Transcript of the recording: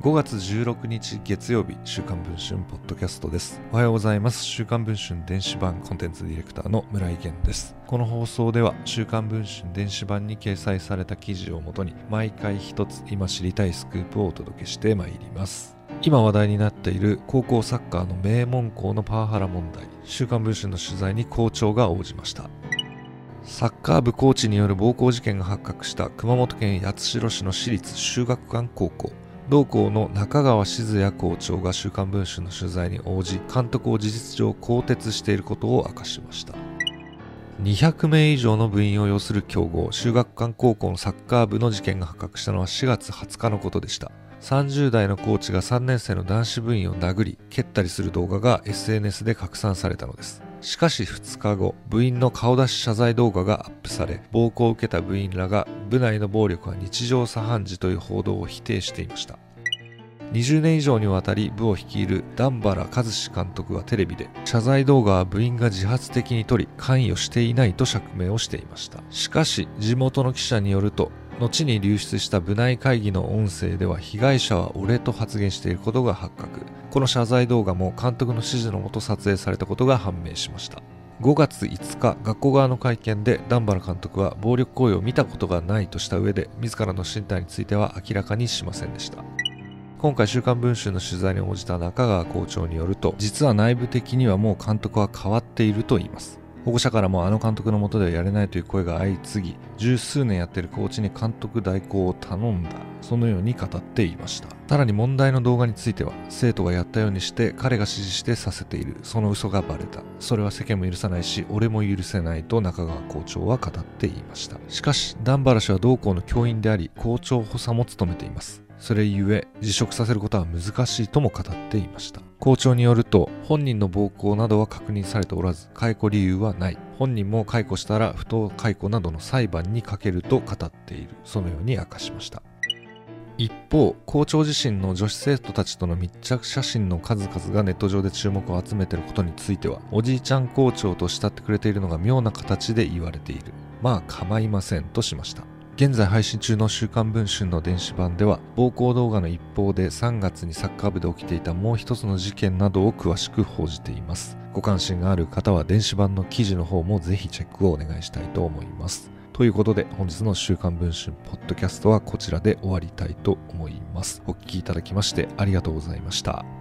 5月16日月曜日週刊文春ポッドキャストです。おはようございます。週刊文春電子版コンテンツディレクターの村井源です。この放送では週刊文春電子版に掲載された記事をもとに毎回一つ今知りたいスクープをお届けしてまいります。今話題になっている高校サッカーの名門校のパワハラ問題週刊文春の取材に校長が応じました。サッカー部コーチによる暴行事件が発覚した熊本県八代市の私立修学館高校。同校の中川静也校長が週刊文春の取材に応じ監督を事実上更迭していることを明かしました。200名以上の部員を要する強豪修学館高校のサッカー部の事件が発覚したのは4月20日のことでした。30代のコーチが3年生の男子部員を殴り蹴ったりする動画が SNS で拡散されたのです。しかし2日後、部員の顔出し謝罪動画がアップされ、暴行を受けた部員らが部内の暴力は日常茶飯事という報道を否定していました。20年以上にわたり部を率いる段原和志監督はテレビで謝罪動画は部員が自発的に撮り関与していないと釈明をしていましたしかし地元の記者によると後に流出した部内会議の音声では被害者は俺と発言していることが発覚。この謝罪動画も監督の指示のもと撮影されたことが判明しました。5月5日学校側の会見で段原監督は暴力行為を見たことがないとした上で自らの身体については明らかにしませんでした。今回週刊文春の取材に応じた中川校長によると実は内部的にはもう監督は変わっていると言います。保護者からもあの監督のもとではやれないという声が相次ぎ十数年やっているコーチに監督代行を頼んだ。そのように語っていました。さらに問題の動画については生徒がやったようにして彼が指示してさせている。その嘘がバレた。それは世間も許さないし俺も許せないと中川校長は語っていました。しかし段原氏は同校の教員であり校長補佐も務めています。それゆえ辞職させることは難しいとも語っていました。校長によると本人の暴行などは確認されておらず解雇理由はない。本人も解雇したら不当解雇などの裁判にかけると語っている。そのように明かしました。一方校長自身の女子生徒たちとの密着写真の数々がネット上で注目を集めていることについてはおじいちゃん校長と慕ってくれているのが妙な形で言われている。まあ構いませんとしました。現在配信中の週刊文春の電子版では暴行動画の一方で3月にサッカー部で起きていたもう一つの事件などを詳しく報じています。ご関心がある方は電子版の記事の方もぜひチェックをお願いしたいと思います。ということで本日の週刊文春ポッドキャストはこちらで終わりたいと思います。お聴きいただきましてありがとうございました。